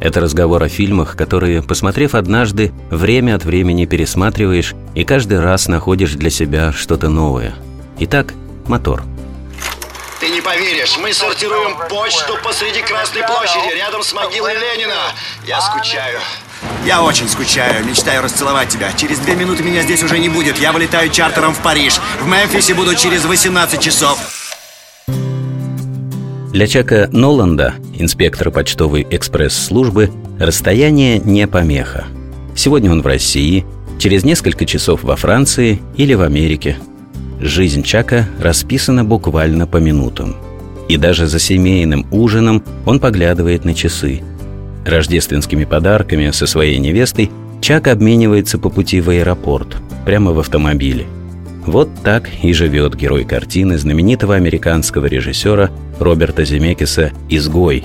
это разговор о фильмах, которые, посмотрев однажды, время от времени пересматриваешь и каждый раз находишь для себя что-то новое. Итак, мотор. Ты не поверишь, мы сортируем почту посреди Красной площади, рядом с могилой Ленина. Я скучаю. Я очень скучаю, мечтаю расцеловать тебя. Через две минуты меня здесь уже не будет. Я вылетаю чартером в Париж. В Мемфисе буду через 18 часов. Для Чака Ноланда, инспектора почтовой экспресс-службы, расстояние не помеха. Сегодня он в России, через несколько часов во Франции или в Америке. Жизнь Чака расписана буквально по минутам. И даже за семейным ужином он поглядывает на часы. Рождественскими подарками со своей невестой Чак обменивается по пути в аэропорт, прямо в автомобиле – вот так и живет герой картины знаменитого американского режиссера Роберта Земекиса «Изгой».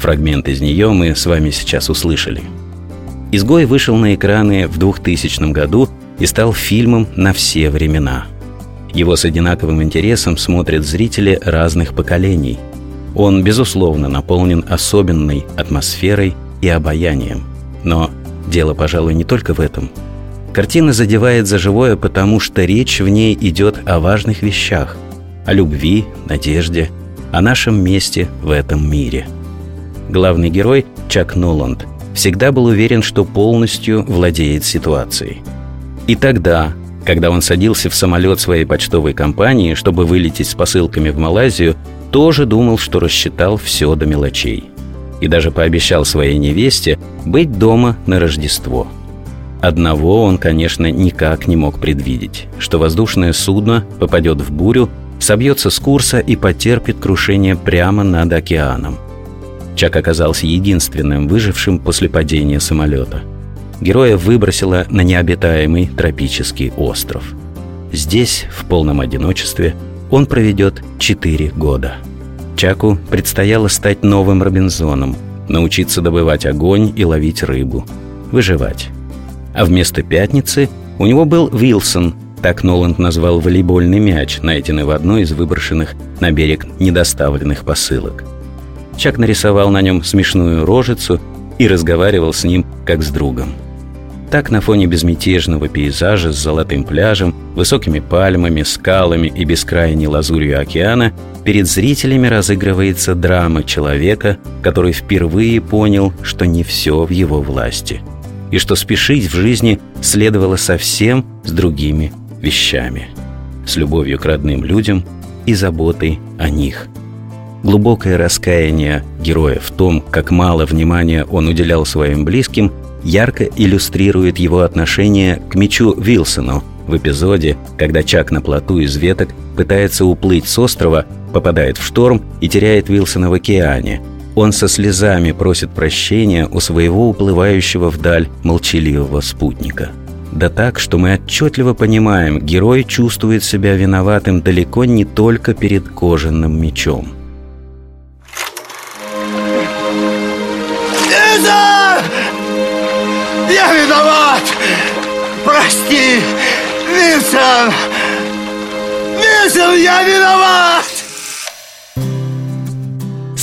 Фрагмент из нее мы с вами сейчас услышали. «Изгой» вышел на экраны в 2000 году и стал фильмом на все времена. Его с одинаковым интересом смотрят зрители разных поколений. Он, безусловно, наполнен особенной атмосферой и обаянием. Но дело, пожалуй, не только в этом – Картина задевает за живое, потому что речь в ней идет о важных вещах, о любви, надежде, о нашем месте в этом мире. Главный герой, Чак Ноланд, всегда был уверен, что полностью владеет ситуацией. И тогда, когда он садился в самолет своей почтовой компании, чтобы вылететь с посылками в Малайзию, тоже думал, что рассчитал все до мелочей. И даже пообещал своей невесте быть дома на Рождество – Одного он, конечно, никак не мог предвидеть, что воздушное судно попадет в бурю, собьется с курса и потерпит крушение прямо над океаном. Чак оказался единственным выжившим после падения самолета. Героя выбросило на необитаемый тропический остров. Здесь, в полном одиночестве, он проведет 4 года. Чаку предстояло стать новым Робинзоном, научиться добывать огонь и ловить рыбу, выживать. А вместо пятницы у него был Вилсон, так Ноланд назвал волейбольный мяч, найденный в одной из выброшенных на берег недоставленных посылок. Чак нарисовал на нем смешную рожицу и разговаривал с ним как с другом. Так на фоне безмятежного пейзажа с золотым пляжем, высокими пальмами, скалами и бескрайней лазурью океана перед зрителями разыгрывается драма человека, который впервые понял, что не все в его власти – и что спешить в жизни следовало совсем с другими вещами, с любовью к родным людям и заботой о них. Глубокое раскаяние героя в том, как мало внимания он уделял своим близким, ярко иллюстрирует его отношение к мечу Вилсону в эпизоде, когда Чак на плоту из веток пытается уплыть с острова, попадает в шторм и теряет Вилсона в океане – он со слезами просит прощения у своего уплывающего вдаль молчаливого спутника. Да так, что мы отчетливо понимаем, герой чувствует себя виноватым далеко не только перед кожаным мечом. Лиза! Я виноват! Прости! Винсент! Винсент, я виноват!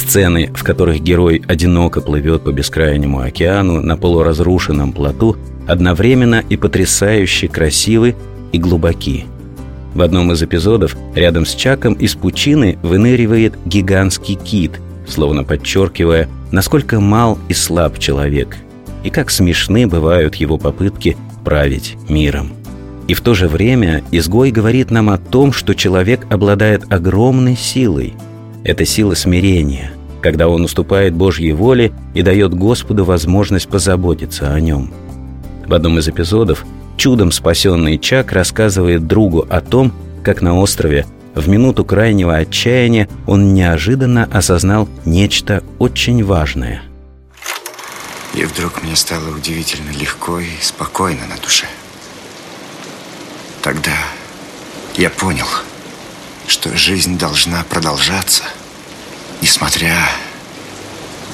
Сцены, в которых герой одиноко плывет по бескрайнему океану на полуразрушенном плоту, одновременно и потрясающе красивы и глубоки. В одном из эпизодов рядом с Чаком из пучины выныривает гигантский кит, словно подчеркивая, насколько мал и слаб человек, и как смешны бывают его попытки править миром. И в то же время изгой говорит нам о том, что человек обладает огромной силой. Это сила смирения – когда он уступает Божьей воле и дает Господу возможность позаботиться о нем. В одном из эпизодов чудом спасенный Чак рассказывает другу о том, как на острове в минуту крайнего отчаяния он неожиданно осознал нечто очень важное. И вдруг мне стало удивительно легко и спокойно на душе. Тогда я понял, что жизнь должна продолжаться, несмотря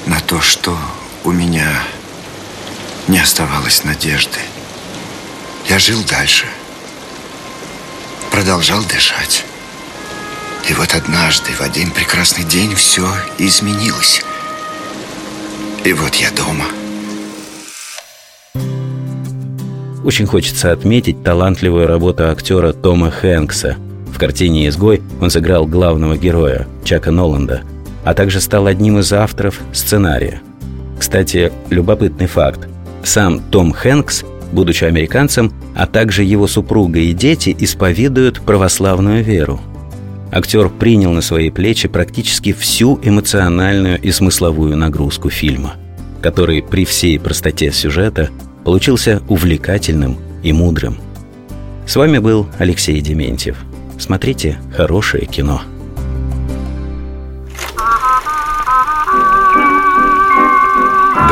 на то, что у меня не оставалось надежды. Я жил дальше, продолжал дышать. И вот однажды, в один прекрасный день, все изменилось. И вот я дома. Очень хочется отметить талантливую работу актера Тома Хэнкса. В картине «Изгой» он сыграл главного героя, Чака Ноланда, а также стал одним из авторов сценария. Кстати, любопытный факт. Сам Том Хэнкс, будучи американцем, а также его супруга и дети исповедуют православную веру. Актер принял на свои плечи практически всю эмоциональную и смысловую нагрузку фильма, который при всей простоте сюжета получился увлекательным и мудрым. С вами был Алексей Дементьев. Смотрите хорошее кино.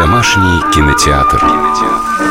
Домашний кинотеатр. кинотеатр.